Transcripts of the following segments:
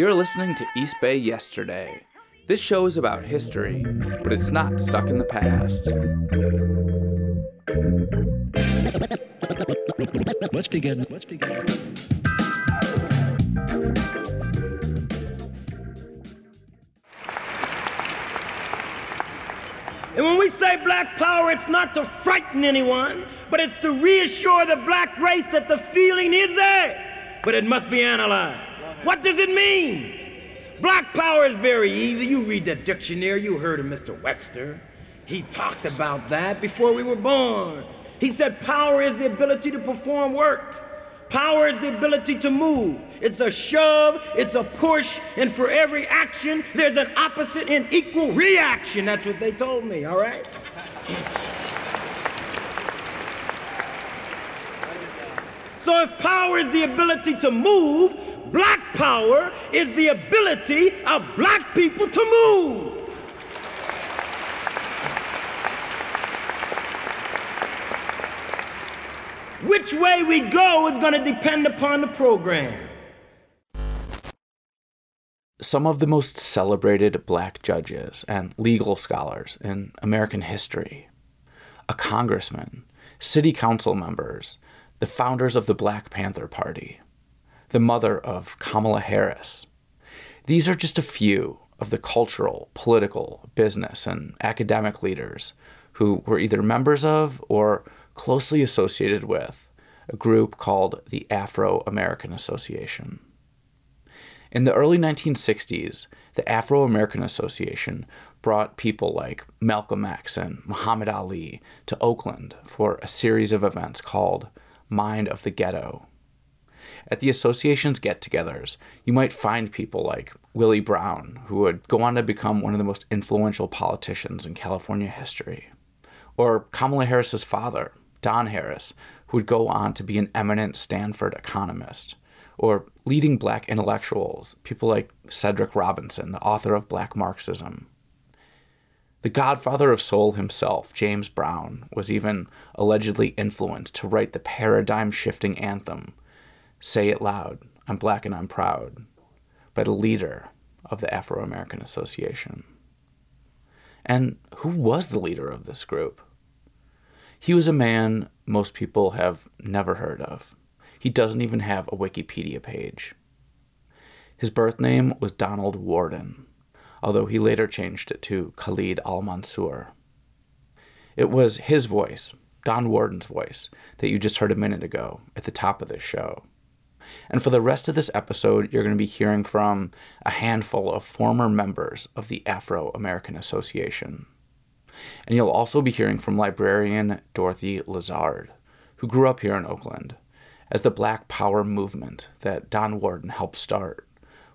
You're listening to East Bay Yesterday. This show is about history, but it's not stuck in the past. Let's begin. Let's begin. And when we say black power, it's not to frighten anyone, but it's to reassure the black race that the feeling is there, but it must be analyzed. What does it mean? Black power is very easy. You read the dictionary, you heard of Mr. Webster. He talked about that before we were born. He said power is the ability to perform work. Power is the ability to move. It's a shove, it's a push, and for every action, there's an opposite and equal reaction. That's what they told me, all right? So if power is the ability to move, black power is the ability of black people to move. Which way we go is going to depend upon the program. Some of the most celebrated black judges and legal scholars in American history, a congressman, city council members, the founders of the Black Panther Party, the mother of Kamala Harris. These are just a few of the cultural, political, business, and academic leaders who were either members of or closely associated with a group called the Afro American Association. In the early 1960s, the Afro American Association brought people like Malcolm X and Muhammad Ali to Oakland for a series of events called Mind of the Ghetto. At the association's get togethers, you might find people like Willie Brown, who would go on to become one of the most influential politicians in California history, or Kamala Harris's father, Don Harris, who would go on to be an eminent Stanford economist, or leading black intellectuals, people like Cedric Robinson, the author of Black Marxism. The godfather of soul himself, James Brown, was even allegedly influenced to write the paradigm shifting anthem, Say It Loud, I'm Black and I'm Proud, by the leader of the Afro American Association. And who was the leader of this group? He was a man most people have never heard of. He doesn't even have a Wikipedia page. His birth name was Donald Warden, although he later changed it to Khalid al Mansour. It was his voice, Don Warden's voice, that you just heard a minute ago at the top of this show. And for the rest of this episode, you're going to be hearing from a handful of former members of the Afro American Association. And you'll also be hearing from librarian Dorothy Lazard, who grew up here in Oakland, as the Black Power movement that Don Warden helped start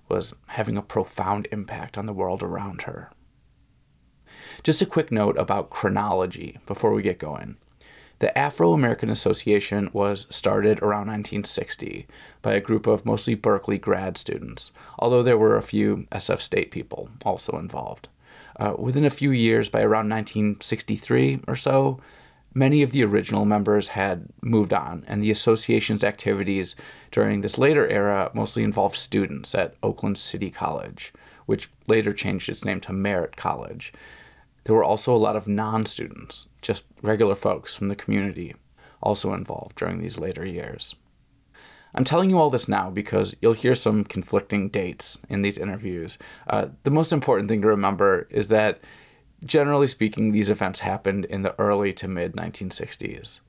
was having a profound impact on the world around her. Just a quick note about chronology before we get going. The Afro American Association was started around 1960 by a group of mostly Berkeley grad students, although there were a few SF State people also involved. Uh, within a few years, by around 1963 or so, many of the original members had moved on, and the association's activities during this later era mostly involved students at Oakland City College, which later changed its name to Merritt College. There were also a lot of non students, just regular folks from the community, also involved during these later years. I'm telling you all this now because you'll hear some conflicting dates in these interviews. Uh, the most important thing to remember is that, generally speaking, these events happened in the early to mid 1960s.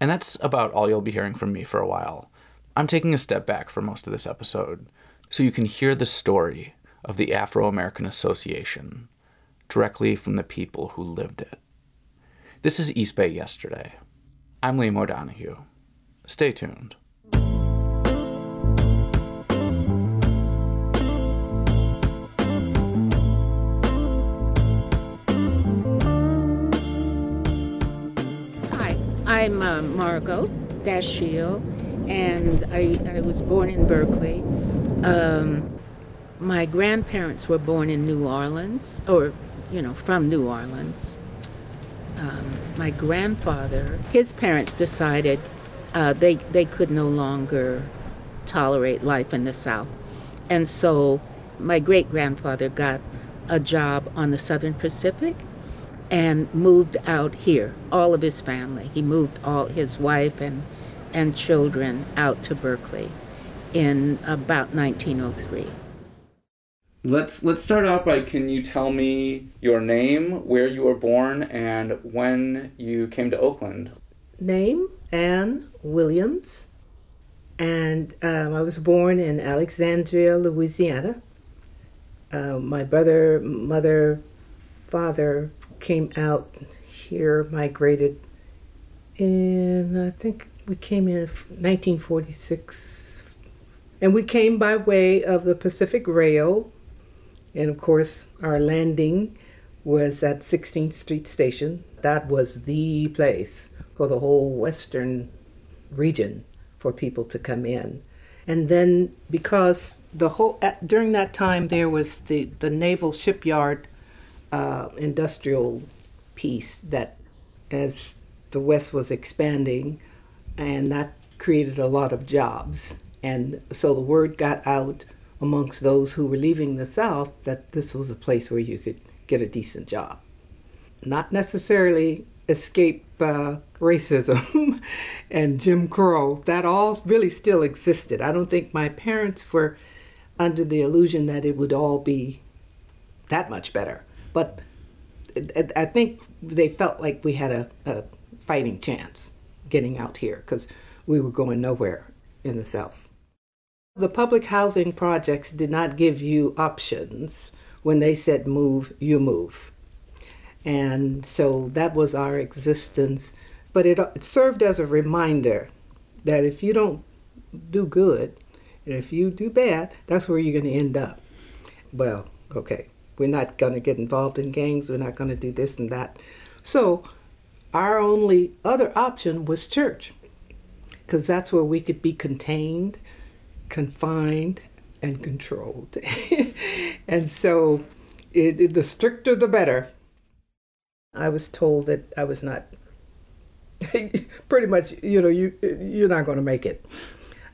And that's about all you'll be hearing from me for a while. I'm taking a step back for most of this episode so you can hear the story of the Afro American Association directly from the people who lived it. This is East Bay Yesterday. I'm Liam O'Donoghue. Stay tuned. Hi, I'm uh, Margot Dashiel, and I, I, was born in Berkeley. Um, my grandparents were born in New Orleans, or, you know, from New Orleans. Um, my grandfather, his parents decided uh, they, they could no longer tolerate life in the South. And so my great grandfather got a job on the Southern Pacific and moved out here, all of his family. He moved all his wife and, and children out to Berkeley in about 1903. Let's let's start off by can you tell me your name, where you were born, and when you came to Oakland? Name Anne Williams, and um, I was born in Alexandria, Louisiana. Uh, my brother, mother, father came out here, migrated and I think we came in 1946, and we came by way of the Pacific Rail and of course, our landing was at 16th Street Station. That was the place for the whole western region for people to come in. And then because the whole at, during that time there was the the naval shipyard uh, industrial piece that as the west was expanding and that created a lot of jobs and so the word got out amongst those who were leaving the South that this was a place where you could get a decent job. Not necessarily escape uh, racism and Jim Crow. That all really still existed. I don't think my parents were under the illusion that it would all be that much better. But I think they felt like we had a, a fighting chance getting out here because we were going nowhere in the South. The public housing projects did not give you options. When they said move, you move. And so that was our existence. But it, it served as a reminder that if you don't do good, if you do bad, that's where you're going to end up. Well, okay, we're not going to get involved in gangs, we're not going to do this and that. So our only other option was church, because that's where we could be contained confined and controlled. and so it, it, the stricter the better. I was told that I was not pretty much, you know, you you're not going to make it.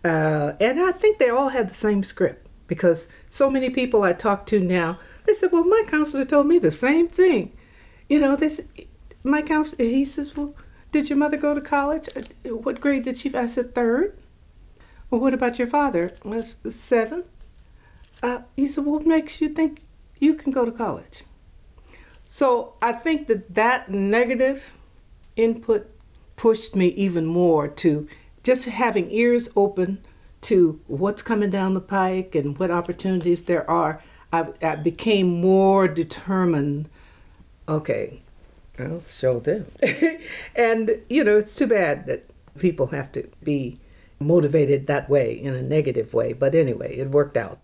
Uh, and I think they all had the same script because so many people I talk to now, they said, "Well, my counselor told me the same thing." You know, this my counselor. He says, "Well, did your mother go to college? Uh, what grade did she?" I said, third. Well, what about your father? Was seven. Uh, he said, What makes you think you can go to college? So I think that that negative input pushed me even more to just having ears open to what's coming down the pike and what opportunities there are. I, I became more determined. Okay, I'll show them. and, you know, it's too bad that people have to be motivated that way in a negative way. But anyway, it worked out.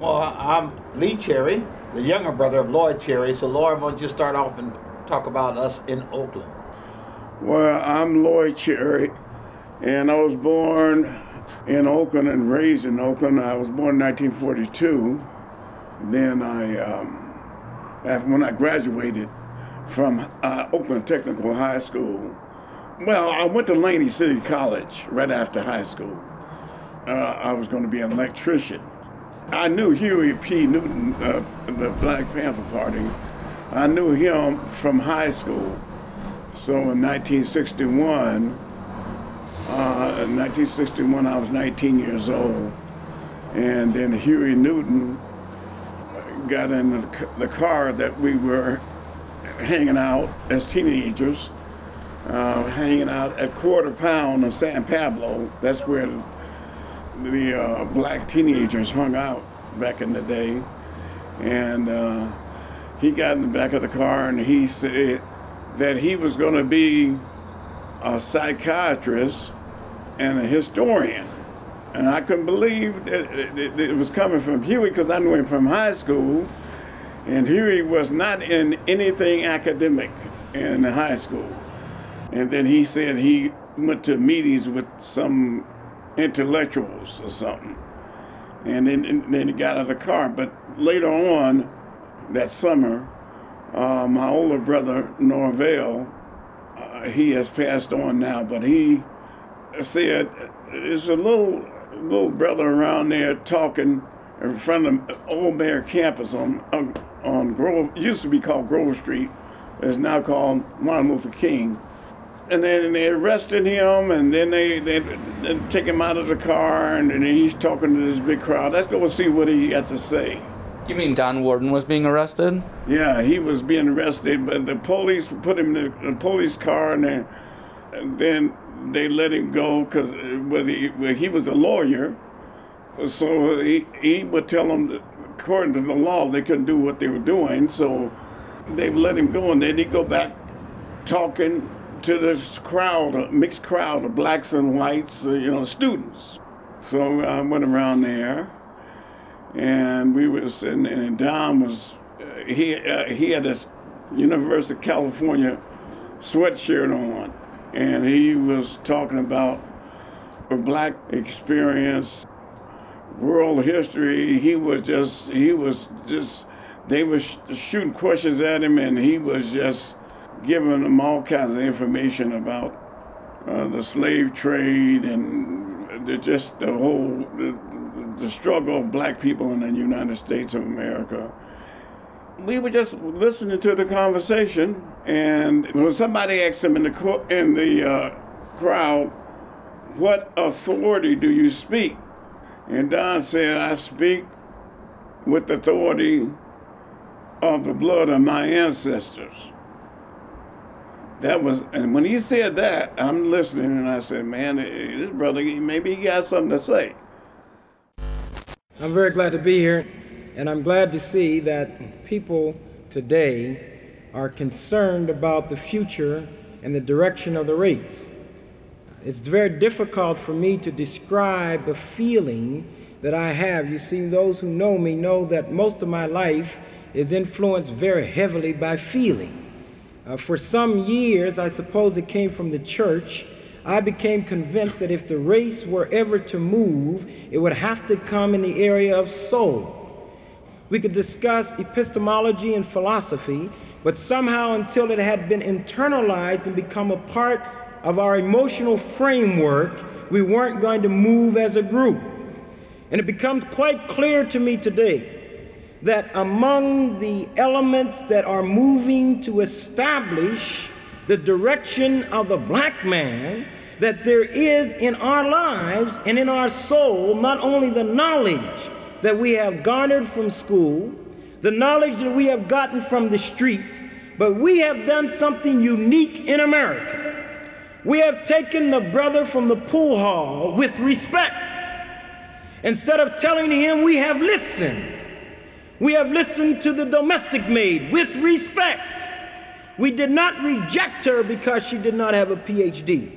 Well, I'm Lee Cherry, the younger brother of Lloyd Cherry. So, Lloyd, why don't you start off and talk about us in Oakland? Well, I'm Lloyd Cherry, and I was born in Oakland and raised in Oakland. I was born in 1942. Then I, um, after when I graduated from uh, Oakland Technical High School, well, I went to Laney City College right after high school. Uh, I was going to be an electrician. I knew Huey P. Newton of the Black Panther Party. I knew him from high school. So in 1961, uh, in 1961, I was 19 years old. And then Huey Newton got in the car that we were hanging out as teenagers uh, hanging out at Quarter Pound of San Pablo. That's where the, uh, black teenagers hung out back in the day. And uh, he got in the back of the car and he said that he was going to be a psychiatrist and a historian. And I couldn't believe that it, it was coming from Huey because I knew him from high school. And Huey was not in anything academic in high school. And then he said he went to meetings with some intellectuals or something. And then, and then he got out of the car. But later on that summer, uh, my older brother, Norvell, uh, he has passed on now, but he said, there's a little, little brother around there talking in front of Old Merritt campus on, on, Grove, used to be called Grove Street. It's now called Martin Luther King. And then they arrested him, and then they, they, they take him out of the car, and then he's talking to this big crowd. Let's go and see what he had to say. You mean Don Warden was being arrested? Yeah, he was being arrested, but the police put him in the, police car, and then, and then they let him go because uh, well, he, well, he was a lawyer. So he, he would tell them, that, according to the law, they couldn't do what they were doing. So they let him go, and then he go back talking to this crowd, a mixed crowd of blacks and whites, uh, you know, students. So I went around there, and we was sitting, and Don was, uh, he uh, he had this University of California sweatshirt on, and he was talking about a black experience, world history. He was just, he was just, they were sh- shooting questions at him, and he was just giving them all kinds of information about uh, the slave trade and the, just the whole the, the struggle of black people in the United States of America. We were just listening to the conversation, and when somebody asked him in the in the uh, crowd, "What authority do you speak?" and Don said, "I speak with authority of the blood of my ancestors." That was, and when he said that, I'm listening, and I said, "Man, eh, this brother, maybe he got something to say." I'm very glad to be here, and I'm glad to see that people today are concerned about the future and the direction of the race. It's very difficult for me to describe a feeling that I have. You see, those who know me know that most of my life is influenced very heavily by feeling. Uh, for some years, I suppose it came from the church, I became convinced that if the race were ever to move, it would have to come in the area of soul. We could discuss epistemology and philosophy, but somehow until it had been internalized and become a part of our emotional framework, we weren't going to move as a group. And it becomes quite clear to me today that among the elements that are moving to establish the direction of the black man, that there is in our lives and in our soul not only the knowledge that we have garnered from school, the knowledge that we have gotten from the street, but we have done something unique in America. We have taken the brother from the pool hall with respect. Instead of telling him, we have listened. We have listened to the domestic maid with respect. We did not reject her because she did not have a PhD.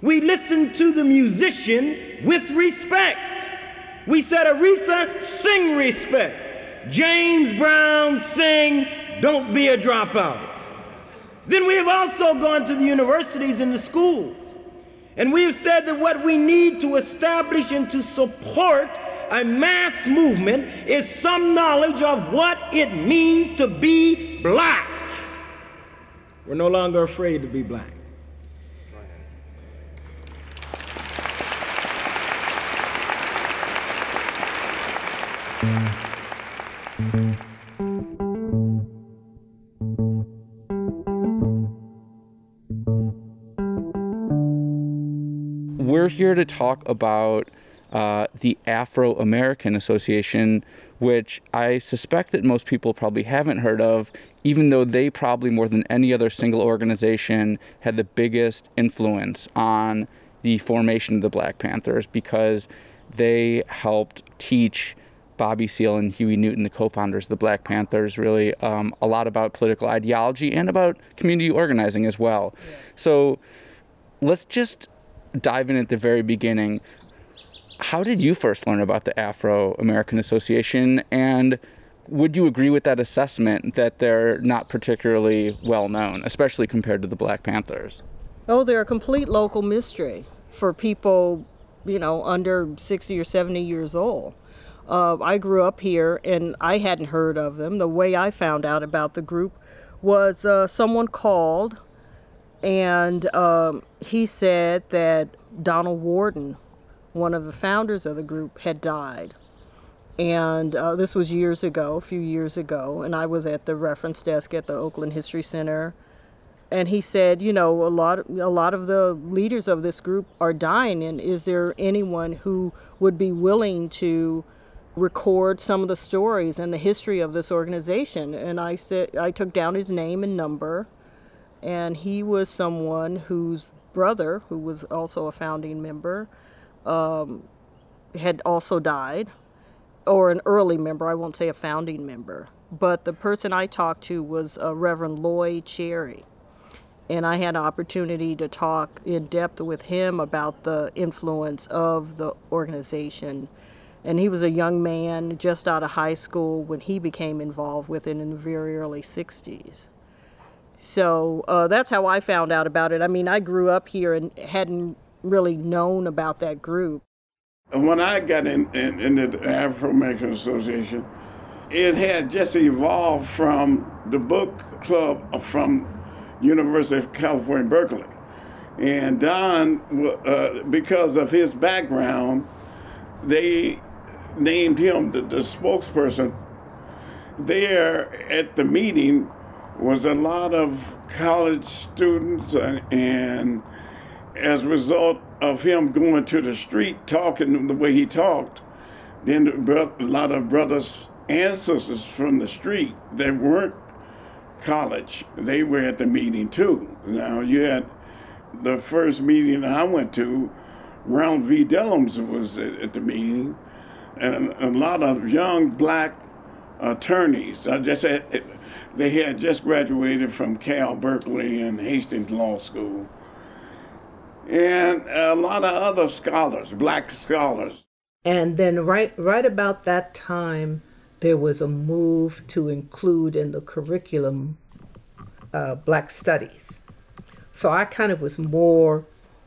We listened to the musician with respect. We said, Aretha, sing respect. James Brown, sing, don't be a dropout. Then we have also gone to the universities and the schools. And we have said that what we need to establish and to support a mass movement is some knowledge of what it means to be black. We're no longer afraid to be black. We're here to talk about uh, the Afro American Association, which I suspect that most people probably haven't heard of, even though they probably more than any other single organization had the biggest influence on the formation of the Black Panthers because they helped teach Bobby Seale and Huey Newton, the co founders of the Black Panthers, really um, a lot about political ideology and about community organizing as well. Yeah. So let's just dive in at the very beginning how did you first learn about the Afro American Association? And would you agree with that assessment that they're not particularly well known, especially compared to the Black Panthers? Oh, they're a complete local mystery for people, you know, under 60 or 70 years old. Uh, I grew up here and I hadn't heard of them. The way I found out about the group was uh, someone called and um, he said that Donald Warden one of the founders of the group had died. And uh, this was years ago, a few years ago, and I was at the reference desk at the Oakland History Center. And he said, you know, a lot, a lot of the leaders of this group are dying, and is there anyone who would be willing to record some of the stories and the history of this organization? And I said, I took down his name and number, and he was someone whose brother, who was also a founding member, um, had also died, or an early member, I won't say a founding member. But the person I talked to was uh, Reverend Lloyd Cherry. And I had an opportunity to talk in depth with him about the influence of the organization. And he was a young man just out of high school when he became involved with it in the very early 60s. So uh, that's how I found out about it. I mean, I grew up here and hadn't really known about that group. When I got in, in, the Afro American Association, it had just evolved from the book club from University of California, Berkeley. And Don, uh, because of his background, they named him the, the spokesperson. There at the meeting was a lot of college students, and, and as a result of him going to the street talking the way he talked, then a lot of brothers and sisters from the street that weren't college, they were at the meeting too. Now you had the first meeting that I went to, Ron V. Dellums was at, at the meeting, and a lot of young black attorneys. I just had, they had just graduated from Cal Berkeley and Hastings Law School, and a lot of other scholars, black scholars. And then right right about that time, there was a move to include in the curriculum uh, black studies. So I kind of was more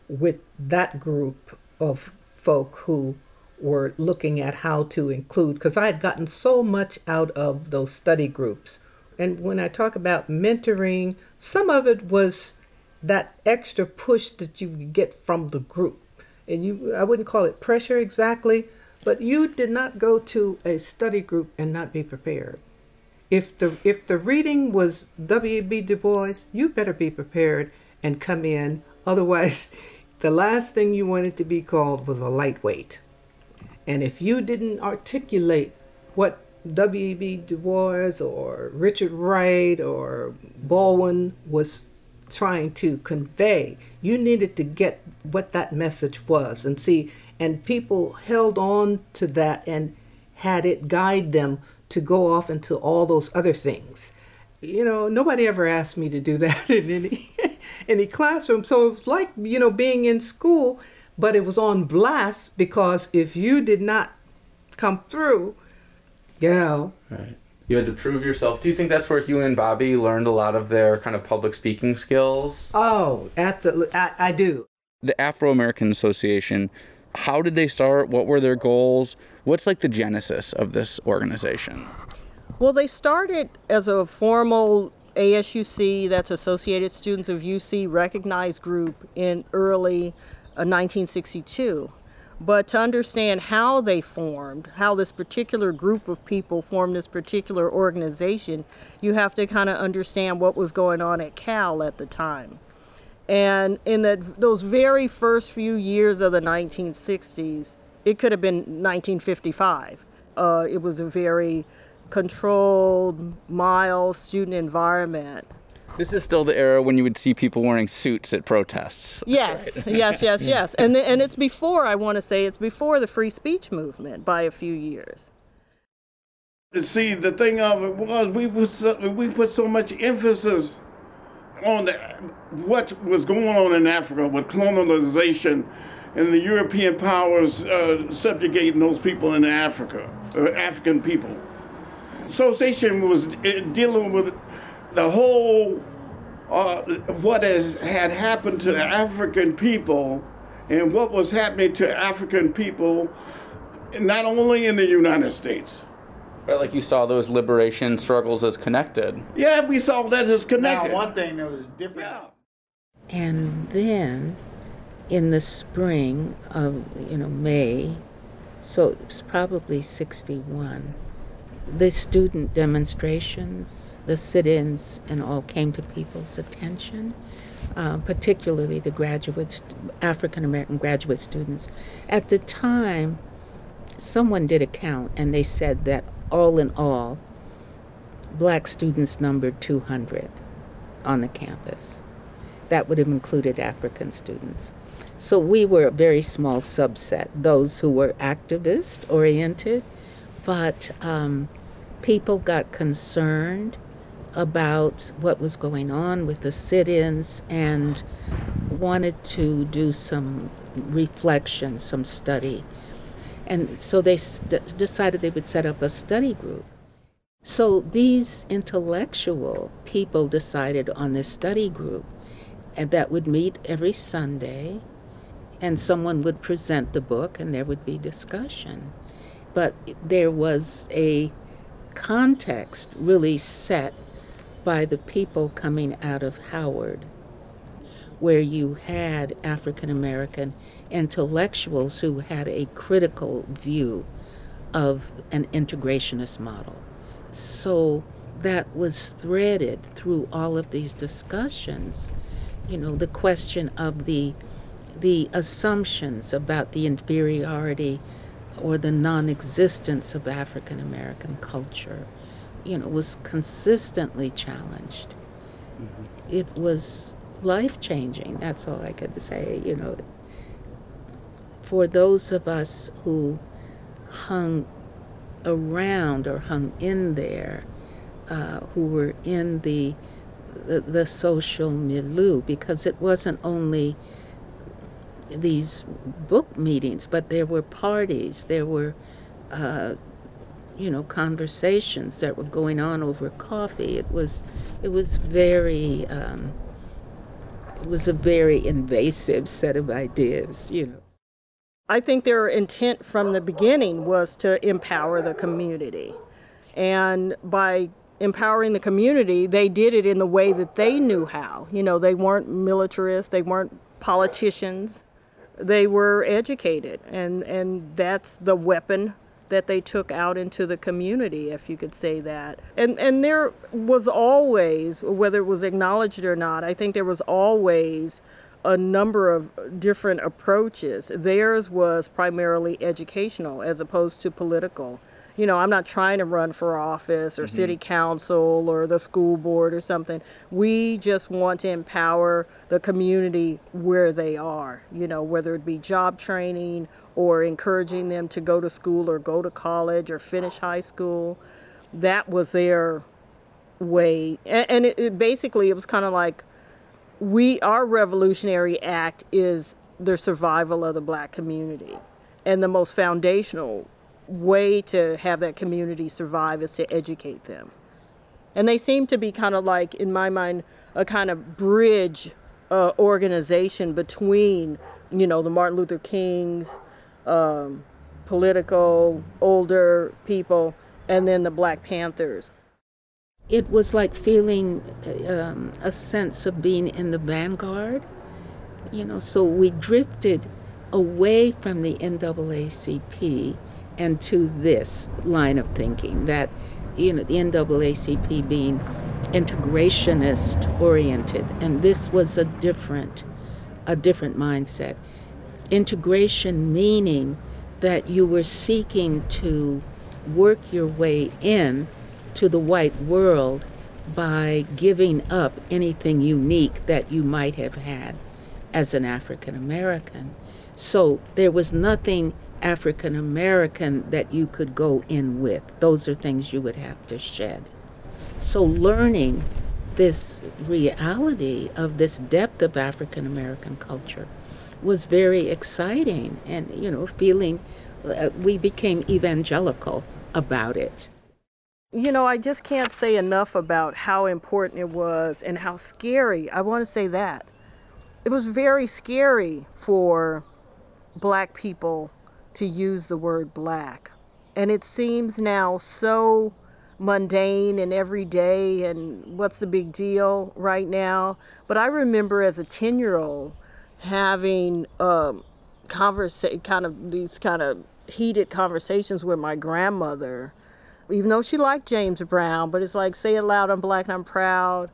with that group of folk who were looking at how to include, because I had gotten so much out of those study groups. And when I talk about mentoring, some of it was that extra push that you get from the group. And you, I wouldn't call it pressure exactly, but you did not go to a study group and not be prepared. If the if the reading was W.E.B. Du Bois, you better be prepared and come in. Otherwise, the last thing you wanted to be called was a lightweight. And if you didn't articulate what W.E.B. Du Bois or Richard Wright or Baldwin was trying to convey, you needed to get what that message was and see and people held on to that and had it guide them to go off into all those other things. You know, nobody ever asked me to do that in any any classroom. So it was like, you know, being in school, but it was on blast because if you did not come through, you know. Right. You had to prove yourself. Do you think that's where Huey and Bobby learned a lot of their kind of public speaking skills? Oh, absolutely. I, I do. The Afro American Association how did they start? What were their goals? What's like the genesis of this organization? Well, they started as a formal ASUC, that's Associated Students of UC recognized group in early uh, 1962. But to understand how they formed, how this particular group of people formed this particular organization, you have to kind of understand what was going on at Cal at the time. And in the, those very first few years of the 1960s, it could have been 1955. Uh, it was a very controlled, mild student environment. This is still the era when you would see people wearing suits at protests. Yes, right? yes, yes, yes. And, the, and it's before, I want to say, it's before the free speech movement by a few years. See, the thing of it was, we, was, we put so much emphasis on the, what was going on in Africa with colonization and the European powers uh, subjugating those people in Africa, uh, African people. Association was uh, dealing with the whole, uh, what has, had happened to the African people and what was happening to African people, not only in the United States, Right, like you saw those liberation struggles as connected. Yeah, we saw that as connected. Now, one thing that was different. Yeah. And then in the spring of, you know, May, So it was probably 61. The student demonstrations, the sit ins, and all came to people's attention, uh, particularly the graduates, African American graduate students. At the time, someone did a count and they said that all in all, black students numbered 200 on the campus. That would have included African students. So we were a very small subset, those who were activist oriented, but um, people got concerned about what was going on with the sit ins and wanted to do some reflection, some study. And so they st- decided they would set up a study group. So these intellectual people decided on this study group and that would meet every Sunday and someone would present the book and there would be discussion. But there was a context really set by the people coming out of Howard, where you had African American intellectuals who had a critical view of an integrationist model. So that was threaded through all of these discussions. You know, the question of the the assumptions about the inferiority or the non-existence of African American culture, you know, was consistently challenged. Mm-hmm. It was life changing. That's all I could say. You know, for those of us who hung around or hung in there, uh, who were in the, the, the social milieu, because it wasn't only these book meetings, but there were parties, there were, uh, you know, conversations that were going on over coffee. It was, it was very, um, it was a very invasive set of ideas, you know. I think their intent from the beginning was to empower the community. And by empowering the community, they did it in the way that they knew how. You know, they weren't militarists, they weren't politicians, they were educated. And, and that's the weapon that they took out into the community, if you could say that. And, and there was always, whether it was acknowledged or not, I think there was always a number of different approaches. Theirs was primarily educational as opposed to political. You know, I'm not trying to run for office or mm-hmm. city council or the school board or something. We just want to empower the community where they are, you know, whether it be job training or encouraging them to go to school or go to college or finish high school. That was their way. And, and it, it basically, it was kind of like we our revolutionary act is the survival of the black community and the most foundational way to have that community survive is to educate them and they seem to be kind of like in my mind a kind of bridge uh, organization between you know the martin luther kings um, political older people and then the black panthers it was like feeling um, a sense of being in the vanguard. You know, so we drifted away from the NAACP and to this line of thinking that, you know, the NAACP being integrationist oriented, and this was a different, a different mindset. Integration meaning that you were seeking to work your way in to the white world by giving up anything unique that you might have had as an African American. So there was nothing African American that you could go in with. Those are things you would have to shed. So learning this reality of this depth of African American culture was very exciting and you know feeling uh, we became evangelical about it you know, I just can't say enough about how important it was and how scary. I want to say that. It was very scary for black people to use the word black. And it seems now so mundane and everyday and what's the big deal right now. But I remember as a 10 year old having um, conversa- kind of these kind of heated conversations with my grandmother, even though she liked James Brown, but it's like, say it loud, I'm black and I'm proud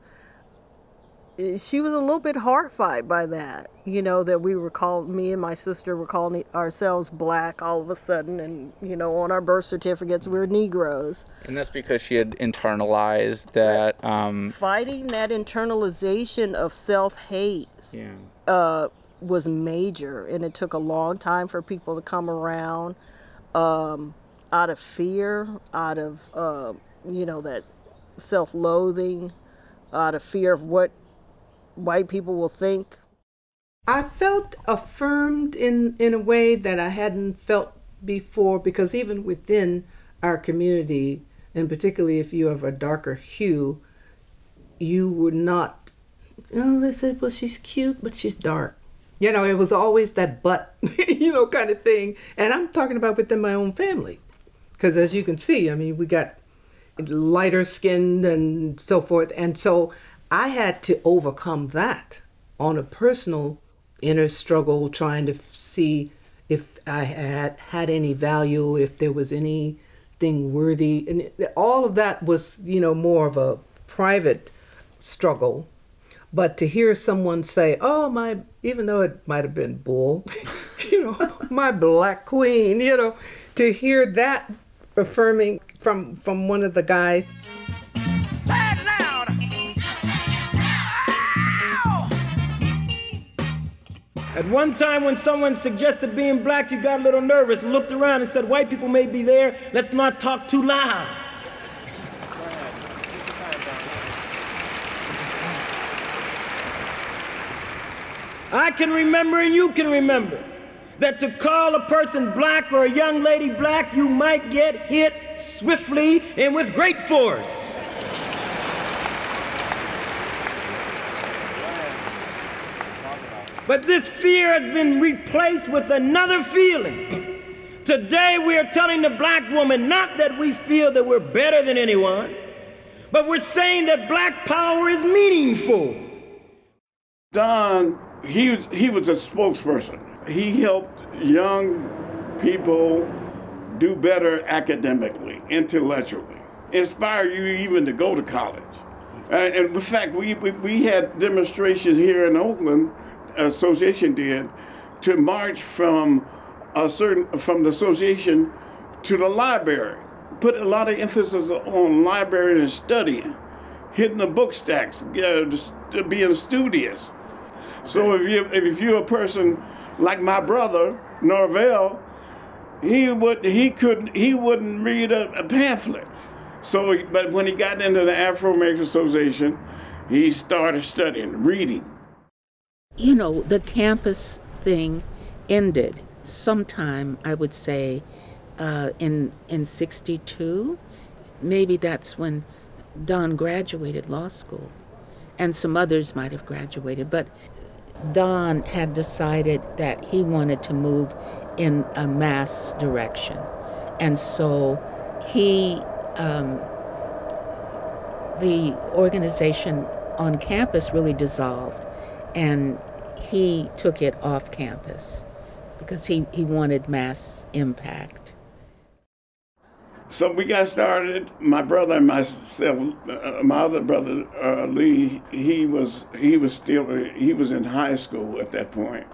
she was a little bit horrified by that. You know that we were called, me and my sister were calling ourselves black all of a sudden, and you know on our birth certificates we are Negroes. And that's because she had internalized that. Um, Fighting that internalization of self-hate yeah. uh, was major, and it took a long time for people to come around, um, out of fear, out of uh, you know that self-loathing, out of fear of what white people will think? I felt affirmed in, in a way that I hadn't felt before because even within our community, and particularly if you have a darker hue, you were not, you know, they said, well, she's cute, but she's dark. You know, it was always that but, you know, kind of thing. And I'm talking about within my own family. Because as you can see, I mean, we got lighter skinned and so forth. And so I had to overcome that on a personal inner struggle, trying to see if I had had any value, if there was anything worthy, and all of that was, you know, more of a private struggle. But to hear someone say, "Oh, my," even though it might have been bull, you know, my black queen, you know, to hear that affirming from from one of the guys. At one time, when someone suggested being black, you got a little nervous and looked around and said, White people may be there, let's not talk too loud. I can remember, and you can remember, that to call a person black or a young lady black, you might get hit swiftly and with great force. But this fear has been replaced with another feeling. Today we are telling the black woman not that we feel that we're better than anyone, but we're saying that black power is meaningful. Don, he was, he was a spokesperson. He helped young people do better academically, intellectually, inspire you even to go to college. And, in fact, we, we, we had demonstrations here in Oakland association did to march from a certain from the association to the library. Put a lot of emphasis on library and studying, hitting the book stacks, uh, being studious. So if you if you're a person like my brother Norvell, he would he couldn't he wouldn't read a, a pamphlet. So, but when he got into the Afro American Association, he started studying, reading you know, the campus thing ended sometime, I would say, uh, in in '62. Maybe that's when Don graduated law school, and some others might have graduated. But Don had decided that he wanted to move in a mass direction, and so he. Um, the organization on campus really dissolved and he took it off campus because he, he wanted mass impact. So we got started. My brother and myself, uh, my other brother uh, Lee, he was he was still he was in high school at that point,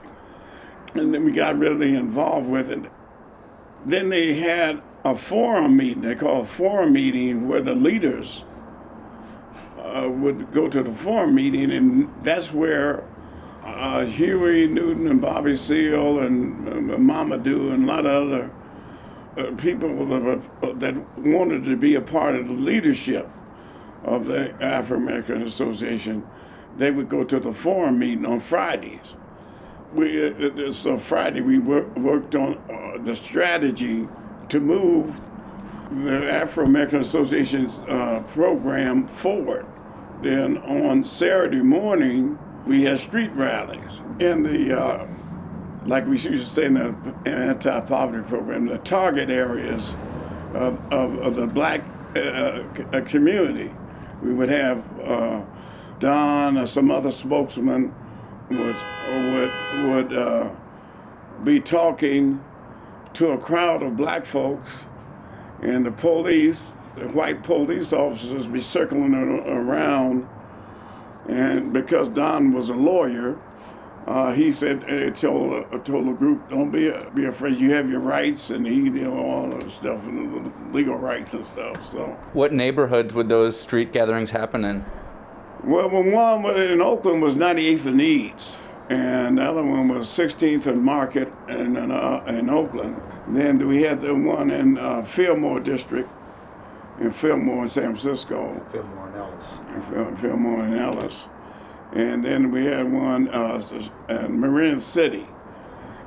and then we got really involved with it. Then they had a forum meeting. They called a forum meeting where the leaders uh, would go to the forum meeting, and that's where uh, Huey Newton and Bobby Seale and uh, Mamadou and a lot of other uh, people that, uh, that wanted to be a part of the leadership of the Afro American Association, they would go to the forum meeting on Fridays. We, uh, uh so Friday we work, worked on uh, the strategy to move the Afro American Association's program forward. Then on Saturday morning, we had street rallies in the, uh, like we used to say in the anti-poverty program, the target areas of, of, of the black uh, uh community. We would have uh, Don or some other spokesman would would would uh, be talking to a crowd of black folks, and the police, the white police officers, be circling around. And because Don was a lawyer, uh, he said, uh, told, uh, told the group, don't be uh, be afraid. You have your rights, and he, you know, all the stuff, and the legal rights and stuff. So. What neighborhoods would those street gatherings happen in? Well, one in Oakland was 98th and Eads, and the other one was 16th and Market in, uh, in Oakland. Then we had the one in uh, Fillmore District, in Fillmore in San Francisco. Fillmore and Ellis. In Fillmore and Ellis and then we had one uh, in Marin City.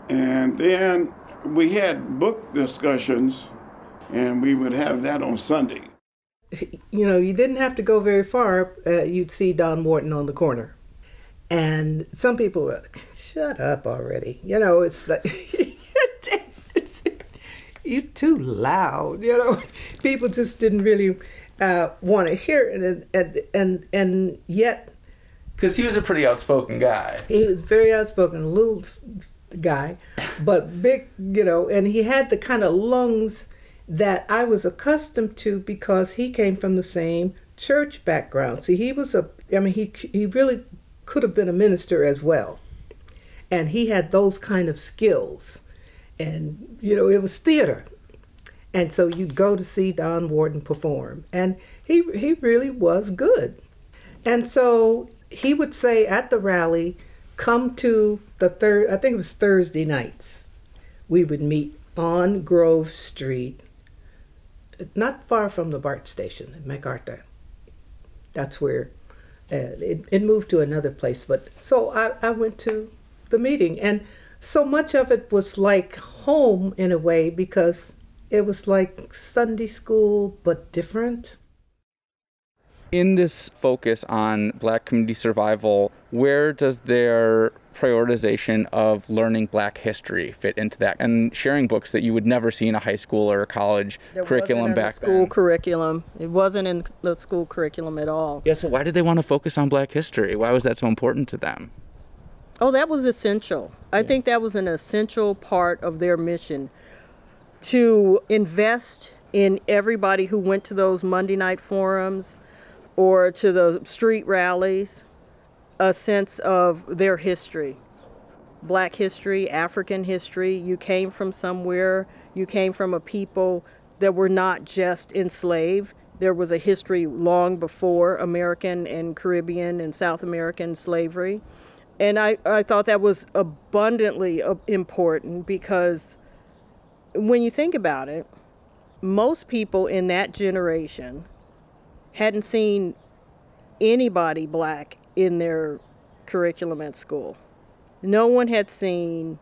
And then we had book discussions, and we would have that on Sunday. You know, you didn't have to go very far, uh, you'd see Don Warden on the corner. And some people were like, shut up already. You know, it's like, you're too loud. You know, people just didn't really uh, want to hear it. And, and, and, and yet, because he was a pretty outspoken guy. He was very outspoken, little guy, but big, you know, and he had the kind of lungs that I was accustomed to because he came from the same church background. See, he was a, I mean, he he really could have been a minister as well, and he had those kind of skills, and you know, it was theater, and so you'd go to see Don Warden perform, and he he really was good, and so he would say at the rally, come to the third, I think it was Thursday nights. We would meet on Grove Street, not far from the BART station at MacArthur. That's where uh, it, it moved to another place. But so I, I went to the meeting, and so much of it was like home in a way because it was like Sunday school but different in this focus on black community survival, where does their prioritization of learning black history fit into that and sharing books that you would never see in a high school or a college there curriculum back school then? School curriculum. It wasn't in the school curriculum at all. Yeah, so why did they want to focus on black history? Why was that so important to them? Oh, that was essential. I think that was an essential part of their mission to invest in everybody who went to those Monday night forums or to the street rallies a sense of their history black history, African history. You came from somewhere, you came from a people that were not just enslaved. There was a history long before American and Caribbean and South American slavery. And I, I thought that was abundantly uh, important because when you think about it, most people in that generation hadn't seen anybody black in their curriculum at school. No one had seen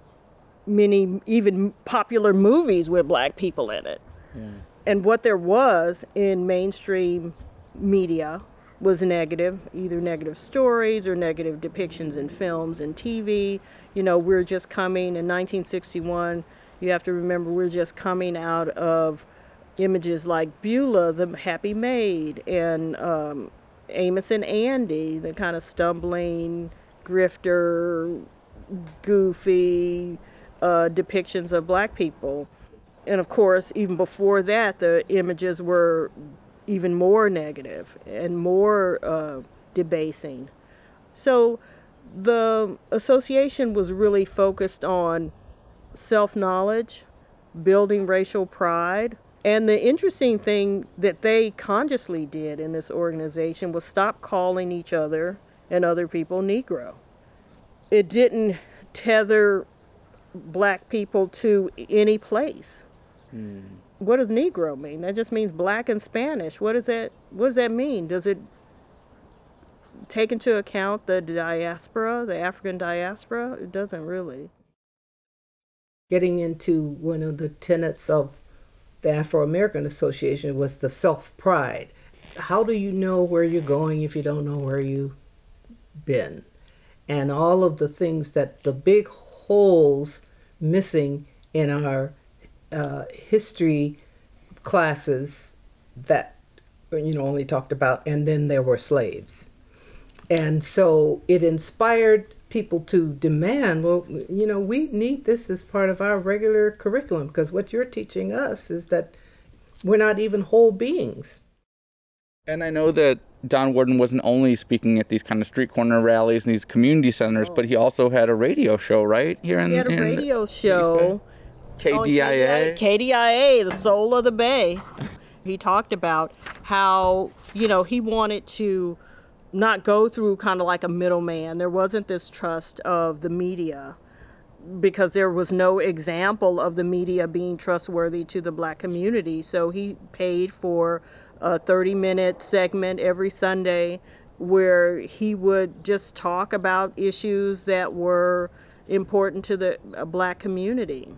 many even popular movies with black people in it. Yeah. And what there was in mainstream media was negative, either negative stories or negative depictions in films and TV. You know, we're just coming in 1961. You have to remember, we're just coming out of images like Beulah, the happy maid, and um, Amos and Andy, the kind of stumbling, grifter, goofy uh, depictions of black people. And of course, even before that, the images were even more negative and more uh, debasing. So the association was really focused on self knowledge, building racial pride, and the interesting thing that they consciously did in this organization was stop calling each other and other people Negro. It didn't tether black people to any place. Hmm. What does Negro mean? That just means black in Spanish. What does that what does that mean? Does it take into account the diaspora, the African diaspora? It doesn't really. Getting into one of the tenets of the Afro American Association was the self pride. How do you know where you're going if you don't know where you've been? And all of the things that the big holes missing in our uh, history classes that you know only talked about and then there were slaves and so it inspired people to demand, well, you know, we need this as part of our regular curriculum because what you're teaching us is that we're not even whole beings. And I know that Don Warden wasn't only speaking at these kind of street corner rallies and these community centers, but he also had a radio show, right? Here in He had a in radio show. KDIA. KDIA, the soul of the Bay. He talked about how, you know, he wanted to not go through kind of like a middleman. There wasn't this trust of the media because there was no example of the media being trustworthy to the black community. So he paid for a 30 minute segment every Sunday where he would just talk about issues that were important to the uh, black community.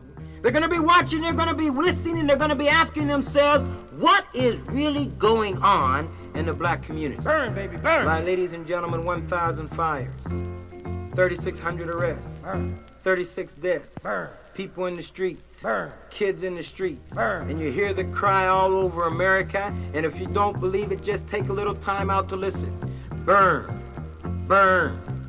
They're going to be watching, they're going to be listening, and they're going to be asking themselves, what is really going on in the black community? Burn, baby, burn. Right, ladies and gentlemen, 1,000 fires, 3,600 arrests, burn. 36 deaths, burn. people in the streets, burn. kids in the streets. Burn. And you hear the cry all over America, and if you don't believe it, just take a little time out to listen. Burn, burn,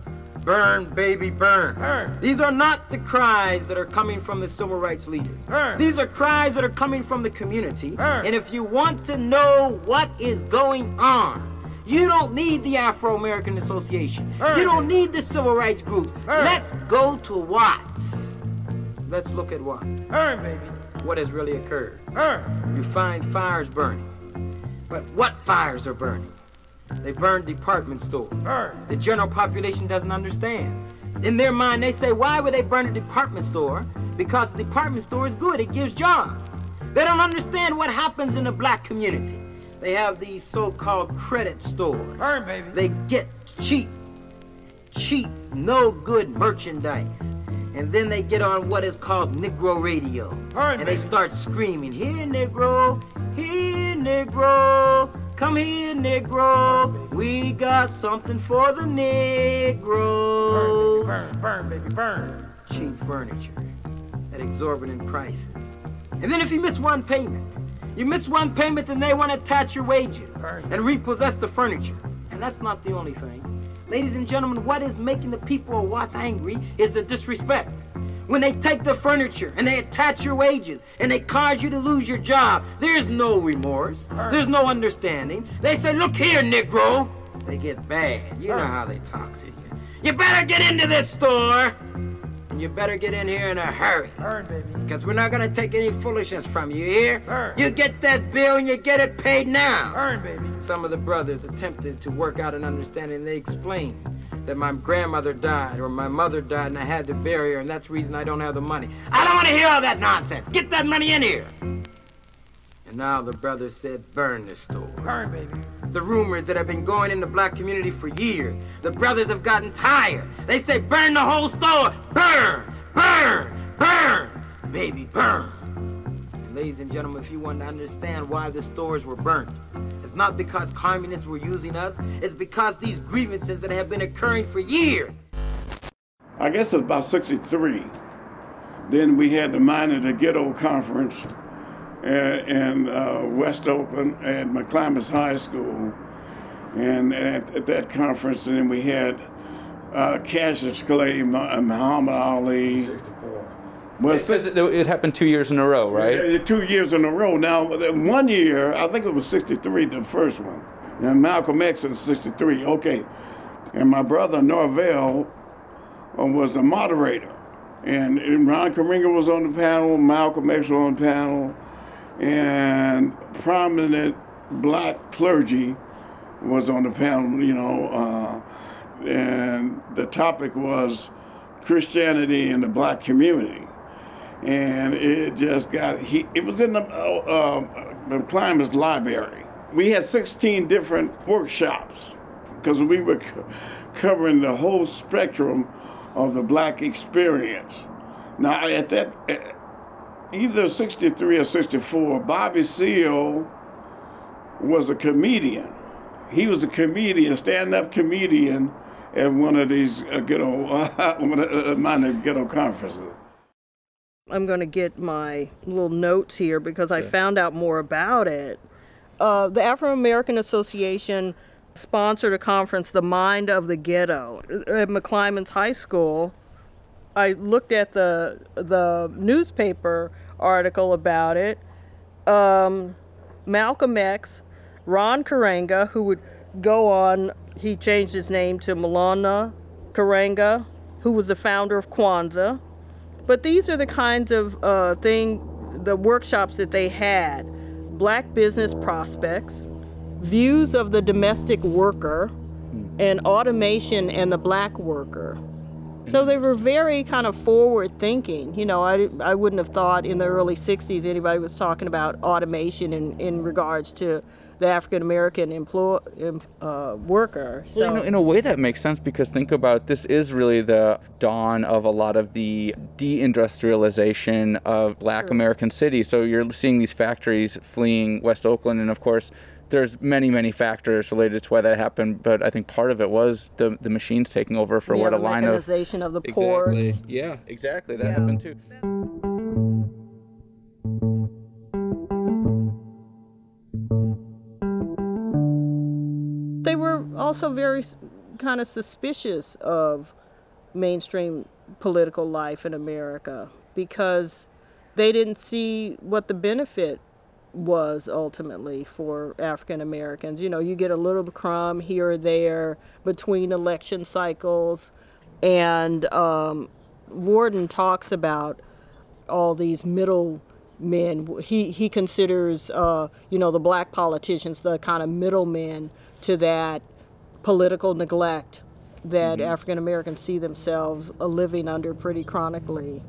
Burn, baby, burn. burn. These are not the cries that are coming from the civil rights leaders. Burn. These are cries that are coming from the community. Burn. And if you want to know what is going on, you don't need the Afro American Association. You don't need the civil rights groups. Let's go to Watts. Let's look at Watts. Burn, baby. What has really occurred? Burn. You find fires burning. But what fires are burning? They burn department stores. Burn. The general population doesn't understand. In their mind, they say, why would they burn a department store? Because the department store is good, it gives jobs. They don't understand what happens in the black community. They have these so-called credit stores. Burn, baby. They get cheap, cheap, no good merchandise. And then they get on what is called Negro radio. Burn, and baby. they start screaming, here, Negro, here, Negro. Come here, Negro. We got something for the Negroes. Burn, baby, burn, burn, baby, burn. Cheap furniture at exorbitant prices. And then if you miss one payment, you miss one payment, then they want to attach your wages and repossess the furniture. And that's not the only thing. Ladies and gentlemen, what is making the people of Watts angry is the disrespect. When they take the furniture and they attach your wages and they cause you to lose your job, there's no remorse. There's no understanding. They say, look here, Negro. They get bad. You know how they talk to you. You better get into this store. And you better get in here in a hurry. baby. Because we're not going to take any foolishness from you, here. You get that bill and you get it paid now. Burn, baby. Some of the brothers attempted to work out an understanding. They explained that my grandmother died or my mother died and I had to bury her and that's the reason I don't have the money. I don't want to hear all that nonsense. Get that money in here. And now the brother said, burn the store. Burn, baby. The rumors that have been going in the black community for years. The brothers have gotten tired. They say, burn the whole store. Burn, burn, burn. Baby, burn. And ladies and gentlemen, if you want to understand why the stores were burnt, it's not because communists were using us, it's because these grievances that have been occurring for years. I guess it's about 63. Then we had the Mind of the Ghetto Conference in uh, West Oakland at McClymonds High School. And at, at that conference, and then we had uh, Cassius Clay, and Muhammad Ali, 64. Well, it, it, it, happened two years in a row, right? Yeah, two years in a row. Now, one year, I think it was 63, the first one. And Malcolm X in 63, okay. And my brother Norvell uh, was the moderator. And, and Ron Karenga was on the panel, Malcolm X was on the panel, and prominent black clergy was on the panel, you know. Uh, and the topic was Christianity in the black community and it just got he it was in the uh, uh, the climbers library we had 16 different workshops because we were covering the whole spectrum of the black experience now at that either 63 or 64 bobby seale was a comedian he was a comedian stand-up comedian at one of these uh, ghetto uh, one of the uh, mind of ghetto conferences I'm going to get my little notes here because I found out more about it. Uh, the Afro American Association sponsored a conference, The Mind of the Ghetto, at McClymonds High School. I looked at the the newspaper article about it. Um, Malcolm X, Ron Karenga, who would go on, he changed his name to Maulana Karenga, who was the founder of Kwanzaa. But these are the kinds of uh, thing, the workshops that they had: black business prospects, views of the domestic worker, and automation and the black worker. So they were very kind of forward thinking. You know, I, I wouldn't have thought in the early 60s anybody was talking about automation in, in regards to the African American employ uh, worker. So Well, you know, in a way that makes sense because think about this is really the dawn of a lot of the deindustrialization of black American cities. So you're seeing these factories fleeing West Oakland, and of course, there's many, many factors related to why that happened. But I think part of it was the the machines taking over for yeah, what a the line of mechanization of the ports. yeah, exactly that Yeah. happened too. They were also very kind of suspicious of mainstream political life in America because they didn't see what the benefit was ultimately for African Americans. You know, you get a little crumb here or there between election cycles, and um, Warden talks about all these middle men. He he considers uh, you know the black politicians the kind of middlemen to that political neglect that African Americans see themselves living under pretty chronically,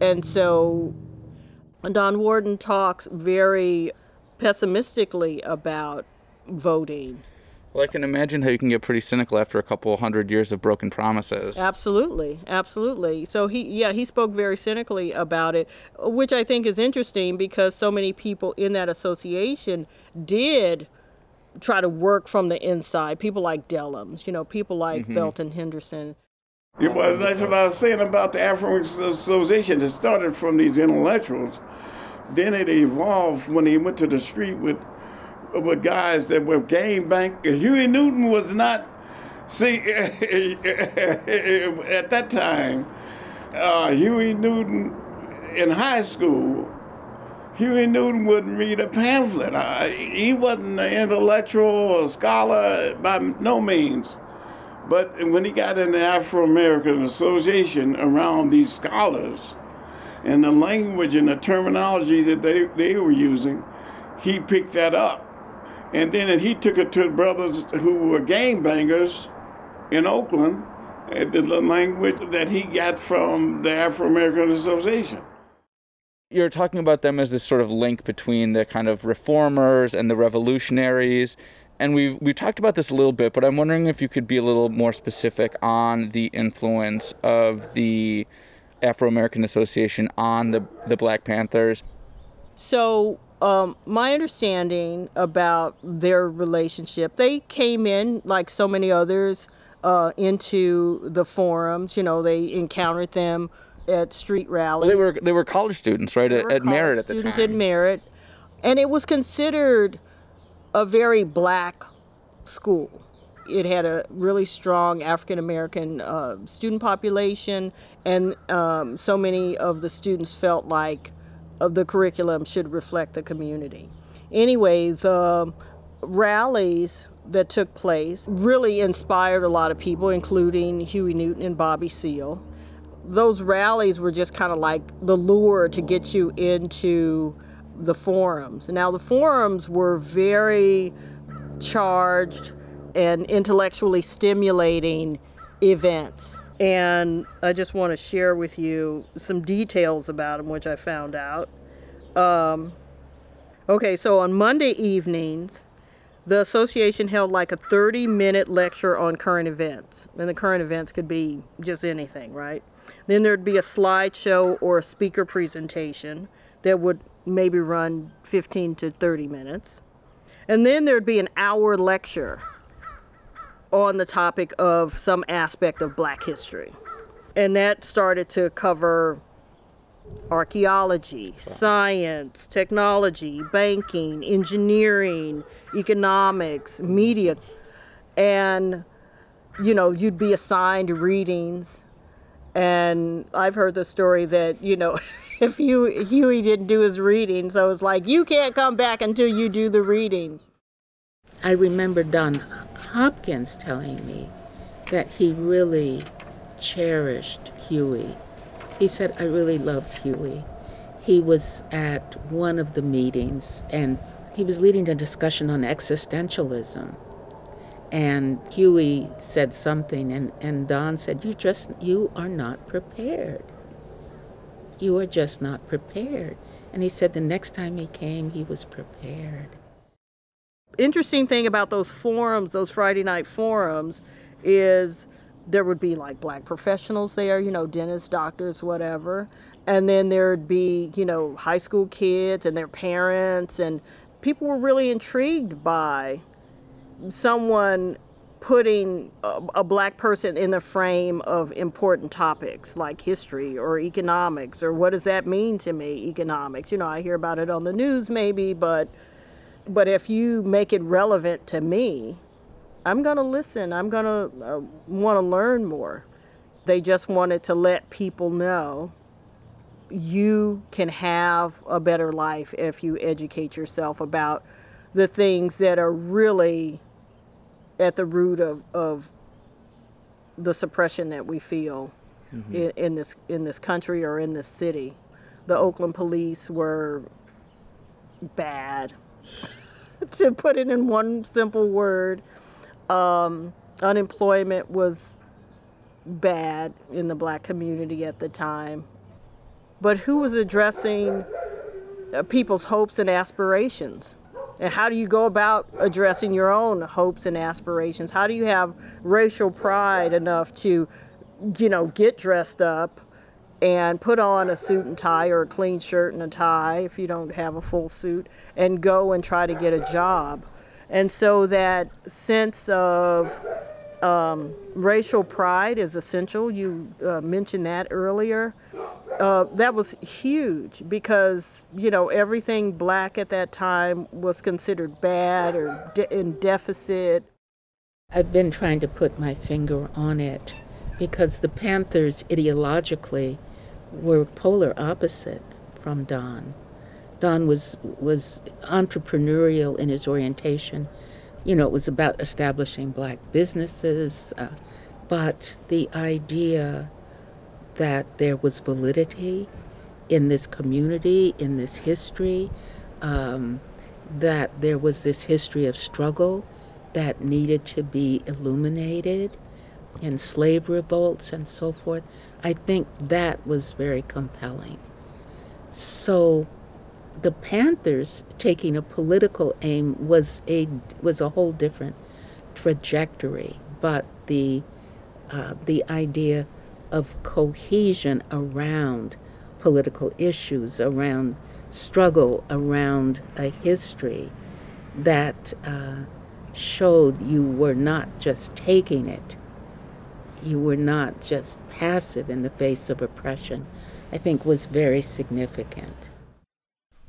and so Don Warden talks very pessimistically about voting. Well, I can imagine how you can get pretty cynical after a couple hundred years of broken promises. Absolutely, absolutely. So he, yeah, he spoke very cynically about it, which I think is interesting because so many people in that association did try to work from the inside. People like Dellums, you know, people like mm-hmm. Thelton Henderson. That's what I was saying about the African Association. It started from these intellectuals. Then it evolved when he went to the street with with guys that were game bank. Huey Newton was not. See, at that time, uh, Huey Newton in high school, Huey Newton wouldn't read a pamphlet. Uh, he wasn't an intellectual or scholar by no means. But when he got in the Afro American Association around these scholars and the language and the terminology that they, they were using, he picked that up. And then he took it to brothers who were gangbangers in Oakland, uh, the language that he got from the Afro American Association. You're talking about them as this sort of link between the kind of reformers and the revolutionaries. And we've, we've talked about this a little bit, but I'm wondering if you could be a little more specific on the influence of the Afro American Association on the, the Black Panthers. So, um, my understanding about their relationship, they came in like so many others uh, into the forums. You know, they encountered them at street rallies. Well, they were they were college students, right, at, at Merritt at the time. students at Merritt, and it was considered a very black school. It had a really strong African American uh, student population, and um, so many of the students felt like of the curriculum should reflect the community. Anyway, the rallies that took place really inspired a lot of people, including Huey Newton and Bobby Seale those rallies were just kind of like the lure to get you into the forums. Now, the forums were very charged and intellectually stimulating events. And I just want to share with you some details about them, which I found out. Um, okay, so on Monday evenings, the association held like a 30 minute lecture on current events. And the current events could be just anything, right? Then there'd be a slideshow or a speaker presentation that would maybe run 15 to 30 minutes. And then there'd be an hour lecture on the topic of some aspect of black history. And that started to cover archaeology, science, technology, banking, engineering, economics, media. and you know you'd be assigned readings and i've heard the story that you know if you huey didn't do his reading so it's like you can't come back until you do the reading I remember Don Hopkins telling me that he really cherished Huey. He said, I really loved Huey. He was at one of the meetings and he was leading a discussion on existentialism. And Huey said something and, and Don said, You just you are not prepared. You are just not prepared. And he said the next time he came he was prepared interesting thing about those forums, those Friday night forums, is there would be like black professionals there, you know, dentists, doctors, whatever. And then there'd be, you know, high school kids and their parents. And people were really intrigued by someone putting a, a, black person in the frame of important topics like history or economics or what does that mean to me, economics. You know, I hear about it on the news maybe, but but if you make it relevant to me, I'm going to listen. I'm going to uh, want to learn more. They just wanted to let people know you can have a better life if you educate yourself about the things that are really at the root of, of the suppression that we feel mm-hmm. in, in this in this country or in this city. The Oakland police were bad to put it in one simple word. Um, unemployment was bad in the black community at the time. But who was addressing uh, people's hopes and aspirations? And how do you go about addressing your own hopes and aspirations? How do you have racial pride enough to, you know, get dressed up and put on a suit and tie or a clean shirt and a tie if you don't have a full suit and go and try to get a job. And so that sense of um, racial pride is essential. You uh, mentioned that earlier. Uh, that was huge because you know everything black at that time was considered bad or de- in deficit. I've been trying to put my finger on it because the Panthers ideologically were polar opposite from Don. Don was was entrepreneurial in his orientation. You know, it was about establishing black businesses, uh, but the idea that there was validity in this community, in this history, um, that there was this history of struggle that needed to be illuminated, and slave revolts and so forth. I think that was very compelling. So the Panthers taking a political aim was a was a whole different trajectory, but the uh, the idea of cohesion around political issues, around struggle, around a history that uh, showed you were not just taking it, you were not just passive in the face of oppression, I think was very significant.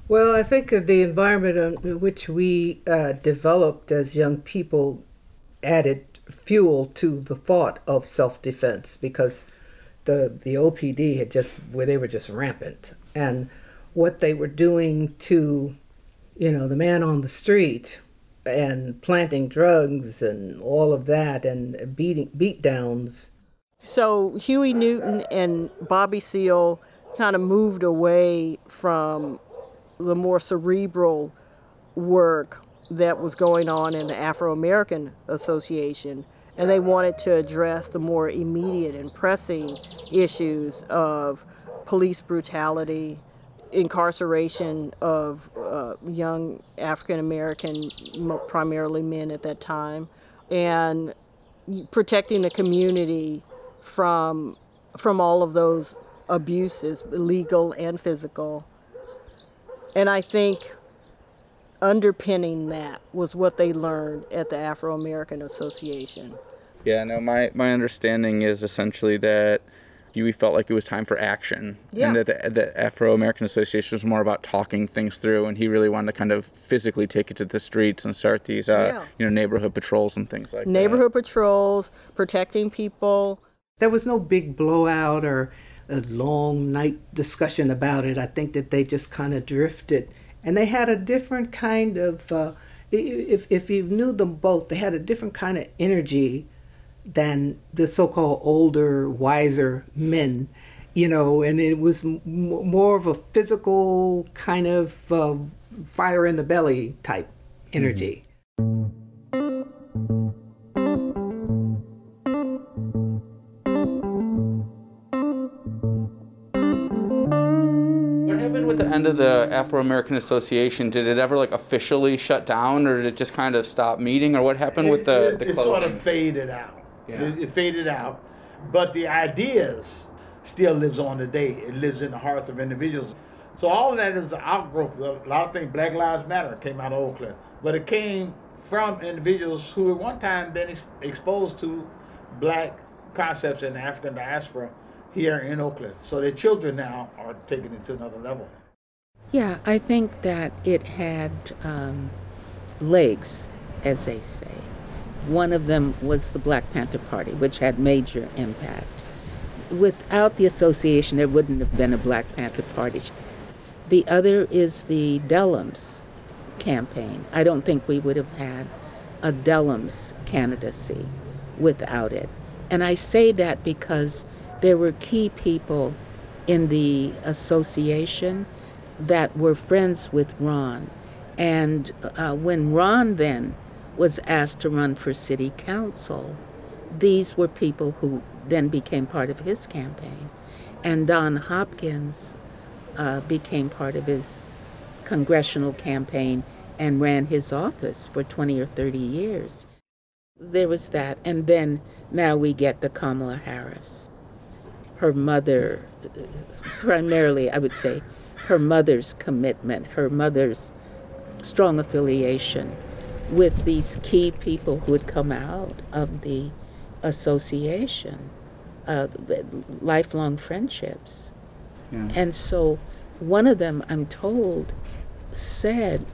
Well, I think the environment in which we uh, developed as young people added fuel to the thought of self-defense because the the OPD had just where they were just rampant and what they were doing to you know the man on the street and planting drugs and all of that and beating beat downs. So Huey Newton and Bobby Seale kind of moved away from the more cerebral work that was going on in the Afro American Association, and they wanted to address the more immediate and pressing issues of police brutality, incarceration of uh, young African American, primarily men at that time, and protecting the community from from all of those abuses, legal and physical. And I think underpinning that was what they learned at the Afro American Association. Yeah, no, my, my understanding is essentially that you felt like it was time for action, Yeah. and that the, the Afro American Association was more about talking things through, and he really wanted to kind of physically take it to the streets and start these, uh, Yeah. you know, neighborhood patrols and things like that. Neighborhood patrols, protecting people. There was no big blowout or a long night discussion about it. I think that they just kind of drifted, and they had a different kind of. Uh, if if you knew them both, they had a different kind of energy than the so-called older, wiser men, you know. And it was m- more of a physical kind of uh, fire in the belly type energy. What end of the Afro American Association? Did it ever like officially shut down, or did it just kind of stop meeting, or what happened with the, it, the it closing? sort of faded out. Yeah. It, it faded out, but the ideas still lives on today. It lives in the hearts of individuals. So all of that is the outgrowth. Of a lot of things. Black Lives Matter came out of Oakland, but it came from individuals who at one time been ex- exposed to black concepts in the African diaspora here in Oakland. So their children now are taking it to another level. Yeah, I think that it had um, legs, as they say. One of them was the Black Panther Party, which had major impact. Without the association, there wouldn't have been a Black Panther Party. The other is the Dellums campaign. I don't think we would have had a Dellums candidacy without it. And I say that because there were key people in the association that were friends with Ron. And uh, when Ron then was asked to run for city council, these were people who then became part of his campaign. And Don Hopkins uh, became part of his congressional campaign and ran his office for 20 or 30 years. There was that. And then now we get the Kamala Harris. Her mother, primarily, I would say, her mother's commitment, her mother's strong affiliation with these key people who had come out of the association, uh, lifelong friendships. And so one of them, I'm told, said,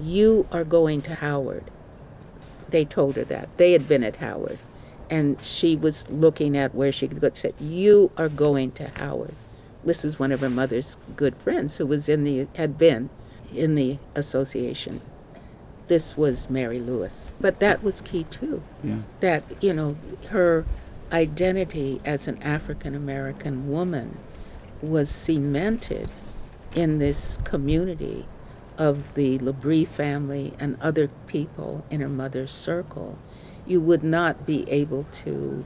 You are going to Howard. They told her that. They had been at Howard. And she was looking at where she could go. Said, You are going to Howard. This is one of her mother's good friends who was in the, had been in the association. This was Mary Lewis. But that was key too. Yeah. That, you know, her identity as an African American woman was cemented in this community of the Labrie family and other people in her mother's circle. You would not be able to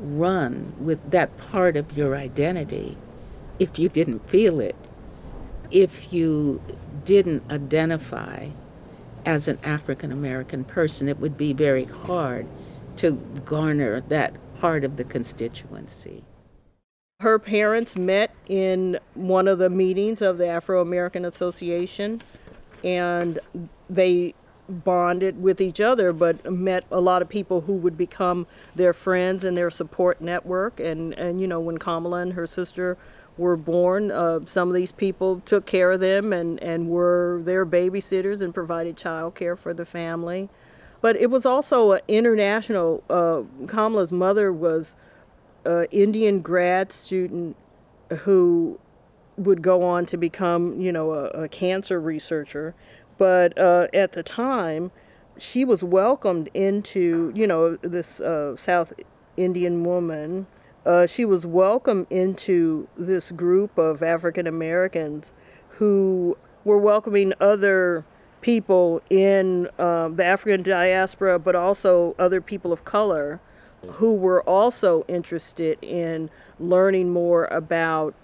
run with that part of your identity if you didn't feel it, if you didn't identify as an African American person, it would be very hard to garner that part of the constituency. Her parents met in one of the meetings of the Afro American Association and they bonded with each other, but met a lot of people who would become their friends and their support network. And, and you know, when Kamala and her sister were born, uh, some of these people took care of them and, and were their babysitters and provided child care for the family. But it was also an international, uh, Kamala's mother was an Indian grad student who would go on to become, you know, a, a cancer researcher. But uh, at the time, she was welcomed into, you know, this uh, South Indian woman. Uh, she was welcomed into this group of African Americans who were welcoming other people in um, the African diaspora, but also other people of color who were also interested in learning more about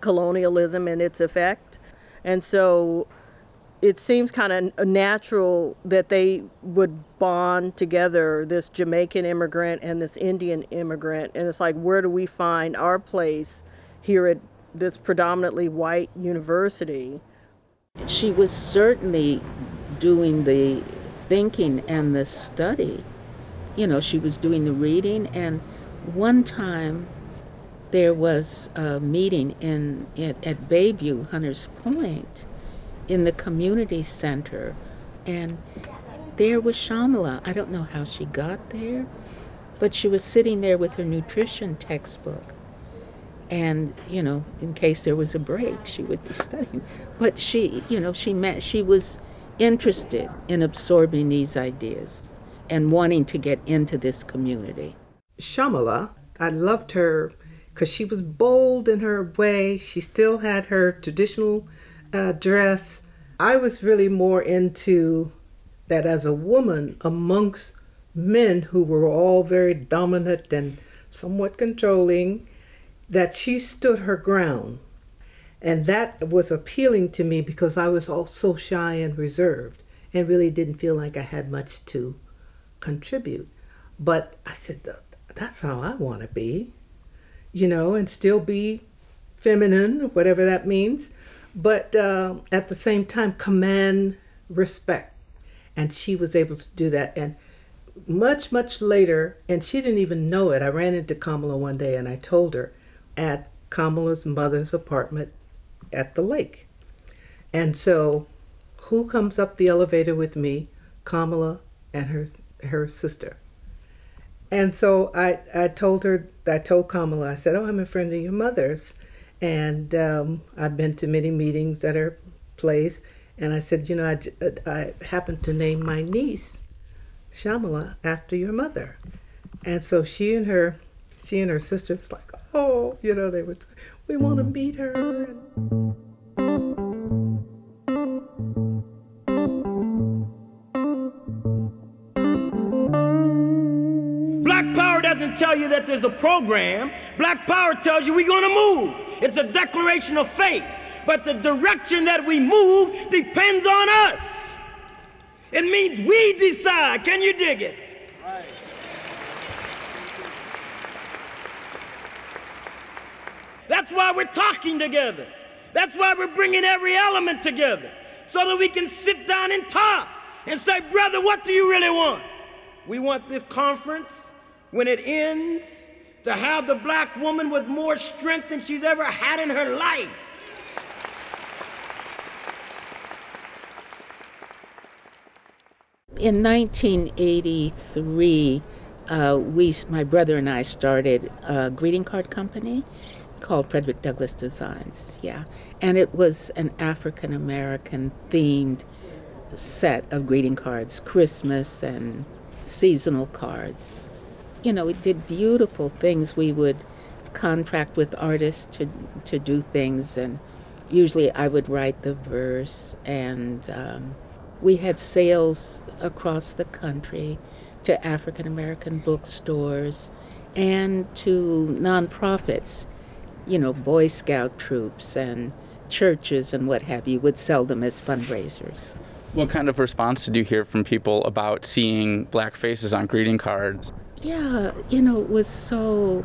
colonialism and its effect. And so it seems kind of uh, natural that they would bond together, this Jamaican immigrant and this Indian immigrant. And it's like, where do we find our place here at this predominantly white university? She was certainly doing the thinking and the study. You know, she was doing the reading. And one time, there was a meeting in at, at Bayview, Hunters Point, in the community center, and there was Shyamala. I don't know how she got there, but she was sitting there with her nutrition textbook. And, you know, in case there was a break, she would be studying. But she, you know, she met, she was interested in absorbing these ideas and wanting to get into this community. Shyamala, I loved her because she was bold in her way. She still had her traditional uh, dress. I was really more into that as a woman amongst men who were all very dominant and somewhat controlling, that she stood her ground. And that was appealing to me because I was all so shy and reserved and really didn't feel like I had much to contribute. But I said, that's how I want to be you know, and still be feminine, whatever that means, but uh, at the same time command respect. And she was able to do that. And much, much later, and she didn't even know it, I ran into Kamala one day and I told her at Kamala's mother's apartment at the lake. And so, who comes up the elevator with me? Kamala and her her sister. And so I, I told her, I told Kamala, I said, Oh, I'm a friend of your mother's. And um, I've been to many meetings at her place. And I said, You know, I, I happened to name my niece Shamala after your mother. And so she and her, she and her sisters like, oh, you know, they would, we want to meet her. Doesn't tell you that there's a program. Black Power tells you we're going to move. It's a declaration of faith. But the direction that we move depends on us. It means we decide. Can you dig it? That's why we're talking together. That's why we're bringing every element together so that we can sit down and talk and say, brother, what do you really want? We want this conference when it ends, to have the black woman with more strength than she's ever had in her life. In 1983, uh, we, my brother and I started a greeting card company called Frederick Douglass Designs. Yeah, and it was an African American themed set of greeting cards, Christmas and seasonal cards you know, we did beautiful things. We would contract with artists to, to do things, and usually I would write the verse. And um, we had sales across the country to African American bookstores and to nonprofits, you know, Boy Scout troops and churches and what have you, would sell them as fundraisers. What kind of response did you hear from people about seeing black faces on greeting cards? Yeah, you know, it was so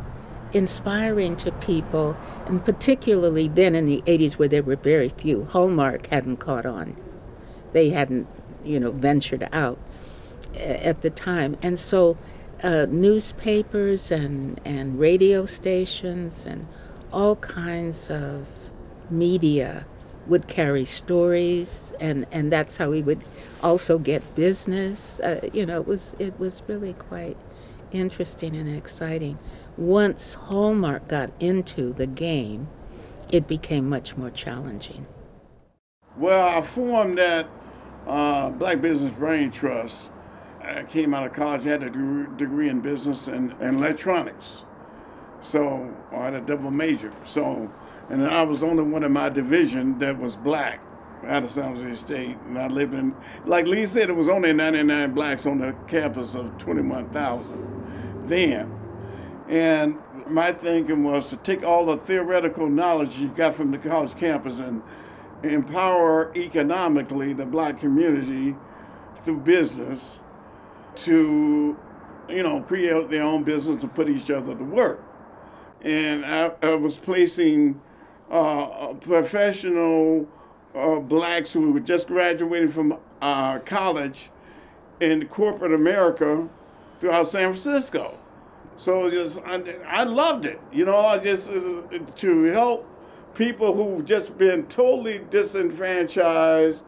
inspiring to people, and particularly then in the 80s where there were very few. Hallmark hadn't caught on, they hadn't, you know, ventured out at the time. And so uh, newspapers and, and radio stations and all kinds of media would carry stories and, and that's how we would also get business. Uh, you know, it was it was really quite interesting and exciting. Once Hallmark got into the game, it became much more challenging. Well, I formed that uh, Black Business Brain Trust. I came out of college, I had a degree in business and, and electronics. So I had a double major. So, and I was only one in my division that was black out of San Jose State. And I lived in, like Lee said, it was only 99 blacks on the campus of 21,000 then. And my thinking was to take all the theoretical knowledge you got from the college campus and empower economically the black community through business to, you know, create their own business and put each other to work. And I, I was placing uh, professional uh, blacks who were just graduating from uh, college in corporate America throughout San Francisco. So just I, I loved it. You know, I just uh, to help people who've just been totally disenfranchised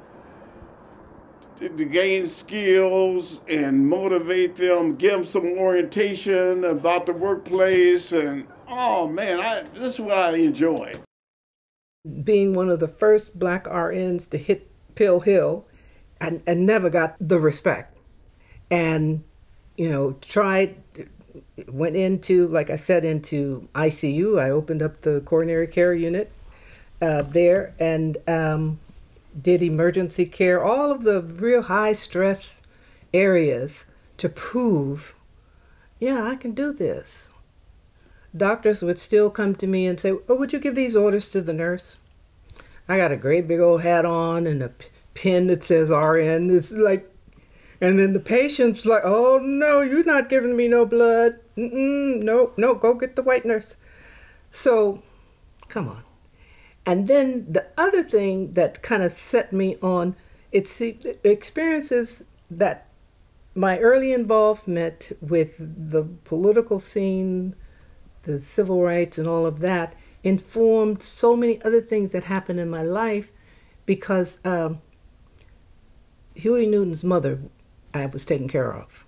to gain skills and motivate them, give them some orientation about the workplace, and oh man, I, this is what I enjoy. Being one of the first black RNs to hit Pill Hill, and, and never got the respect, and you know tried went into like I said into ICU. I opened up the coronary care unit uh, there, and um, did emergency care, all of the real high stress areas to prove, yeah, I can do this. Doctors would still come to me and say, Oh, would you give these orders to the nurse? I got a great big old hat on and a pin that says RN. It's like, and then the patient's like, Oh, no, you're not giving me no blood. Mm-mm, no, no, go get the white nurse. So, come on. And then the other thing that kind of set me on it's the experiences that my early involvement with the political scene, the civil rights, and all of that informed so many other things that happened in my life because um, Huey Newton's mother I was taken care of.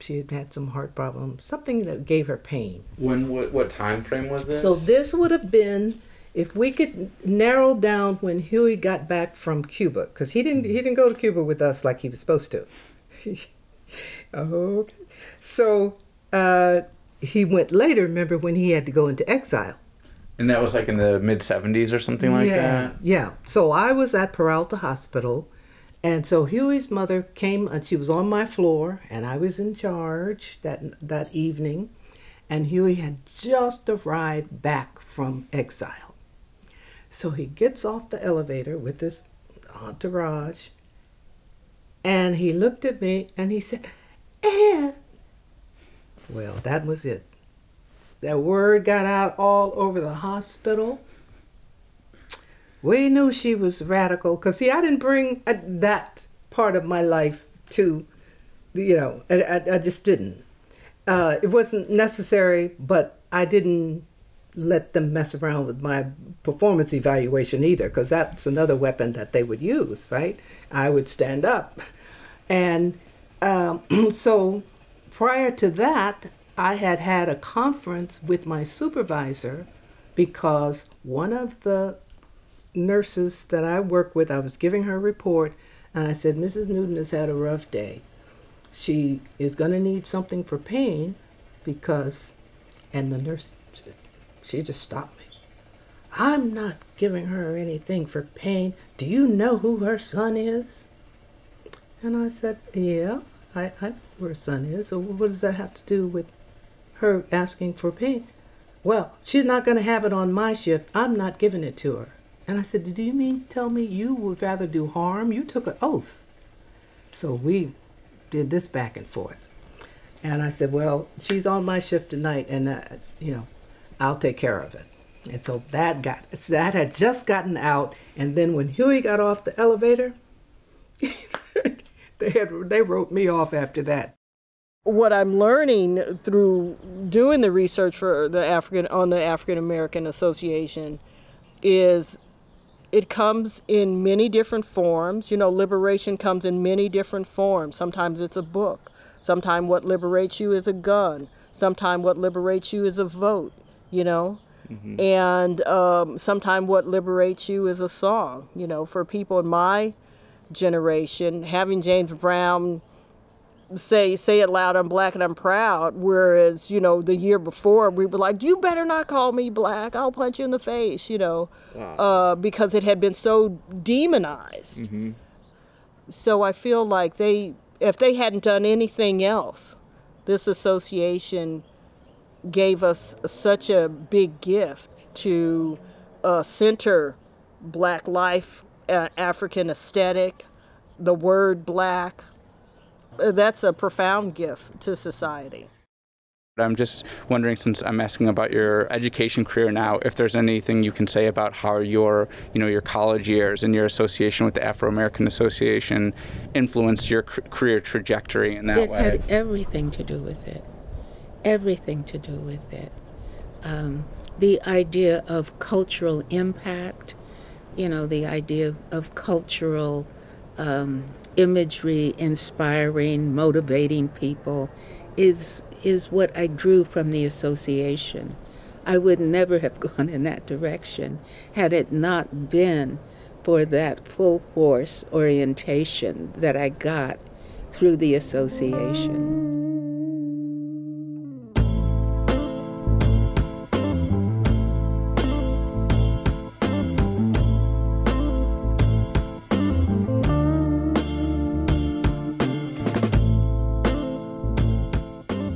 She had had some heart problems, something that gave her pain. When what, what time frame was this? So this would have been if we could narrow down when Huey got back from Cuba, because he didn't he didn't go to Cuba with us like he was supposed to. okay, so uh, he went later. Remember when he had to go into exile? And that was like in the mid '70s or something like yeah, that. Yeah. So I was at Peralta Hospital, and so Huey's mother came and she was on my floor, and I was in charge that that evening, and Huey had just arrived back from exile. So he gets off the elevator with this entourage and he looked at me and he said, Ann. Well, that was it. That word got out all over the hospital. We knew she was radical because, see, I didn't bring a, that part of my life to, you know, I, I, I just didn't. Uh, it wasn't necessary, but I didn't let them mess around with my performance evaluation either, because that's another weapon that they would use, right? I would stand up. And um, so prior to that, I had had a conference with my supervisor because one of the nurses that I work with, I was giving her a report, and I said, Mrs. Newton has had a rough day. She is going to need something for pain because, and the nurse she just stopped me. I'm not giving her anything for pain. Do you know who her son is? And I said, Yeah, I, I know who her son is. So what does that have to do with her asking for pain? Well, she's not going to have it on my shift. I'm not giving it to her. And I said, Do you mean tell me you would rather do harm? You took an oath. So we did this back and forth. And I said, Well, she's on my shift tonight, and, uh, you know, I'll take care of it. And so that got that had just gotten out, and then when Huey got off the elevator, they had they wrote me off after that. What I'm learning through doing the research for the African on the African American Association is it comes in many different forms. You know, liberation comes in many different forms. Sometimes it's a book. Sometimes what liberates you is a gun. Sometimes what liberates you is a vote you know. Mm-hmm. And um, sometimes what liberates you is a song, you know. For people in my generation, having James Brown say say it loud i'm black and i'm proud whereas you know the year before we were like you better not call me black i'll punch you in the face you know wow. uh, because it had been so demonized mm-hmm. so i feel like they if they hadn't done anything else this association gave us such a big gift to uh, center black life, uh, African aesthetic, the word black. Uh, that's a profound gift to society. I'm just wondering, since I'm asking about your education career now, if there's anything you can say about how your, you know, your college years and your association with the Afro American Association influenced your career trajectory in that it way. It had everything to do with it everything to do with it. Um, the idea of cultural impact, you know, the idea of, of cultural um, imagery inspiring, motivating people is is what I drew from the association. I would never have gone in that direction had it not been for that full force orientation that I got through the association.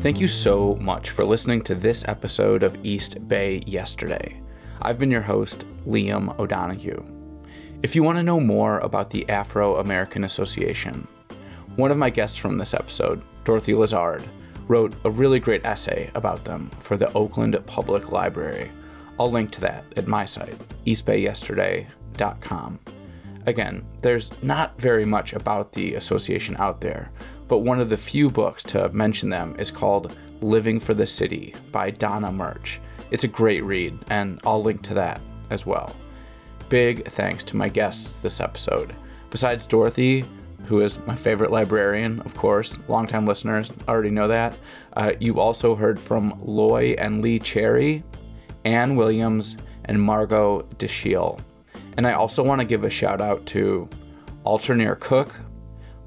Thank you so much for listening to this episode of East Bay Yesterday. I've been your host, Liam O'Donoghue. If you want to know more about the Afro American Association, one of my guests from this episode, Dorothy Lazard, wrote a really great essay about them for the Oakland Public Library. I'll link to that at my site, eastbayyesterday.com. Again, there's not very much about the association out there, but one of the few books to mention them is called Living for the City by Donna Murch. It's a great read, and I'll link to that as well. Big thanks to my guests this episode. Besides Dorothy, who is my favorite librarian, of course, longtime listeners already know that, uh, you also heard from Loy and Lee Cherry, Ann Williams, and Margot Dashiell. And I also want to give a shout out to Alternaire Cook,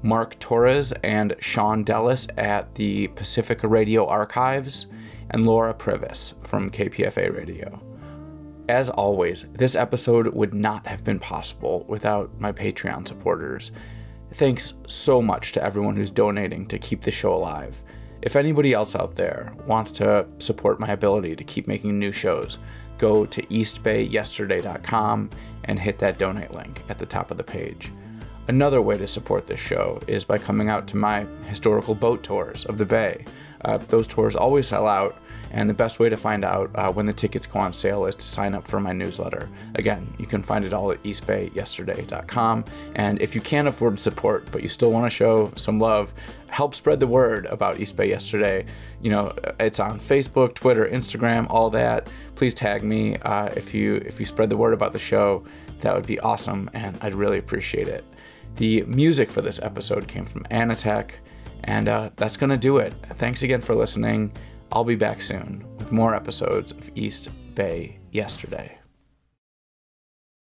Mark Torres and Sean Dellis at the Pacifica Radio Archives, and Laura Privis from KPFA Radio. As always, this episode would not have been possible without my Patreon supporters. Thanks so much to everyone who's donating to keep the show alive. If anybody else out there wants to support my ability to keep making new shows, go to eastbayyesterday.com and hit that donate link at the top of the page. Another way to support this show is by coming out to my historical boat tours of the Bay. Uh, those tours always sell out, and the best way to find out uh, when the tickets go on sale is to sign up for my newsletter. Again, you can find it all at eastbayyesterday.com. And if you can't afford support, but you still want to show some love, help spread the word about East Bay Yesterday. You know, it's on Facebook, Twitter, Instagram, all that. Please tag me uh, if you if you spread the word about the show. That would be awesome, and I'd really appreciate it. The music for this episode came from Anatech, and uh, that's going to do it. Thanks again for listening. I'll be back soon with more episodes of East Bay Yesterday.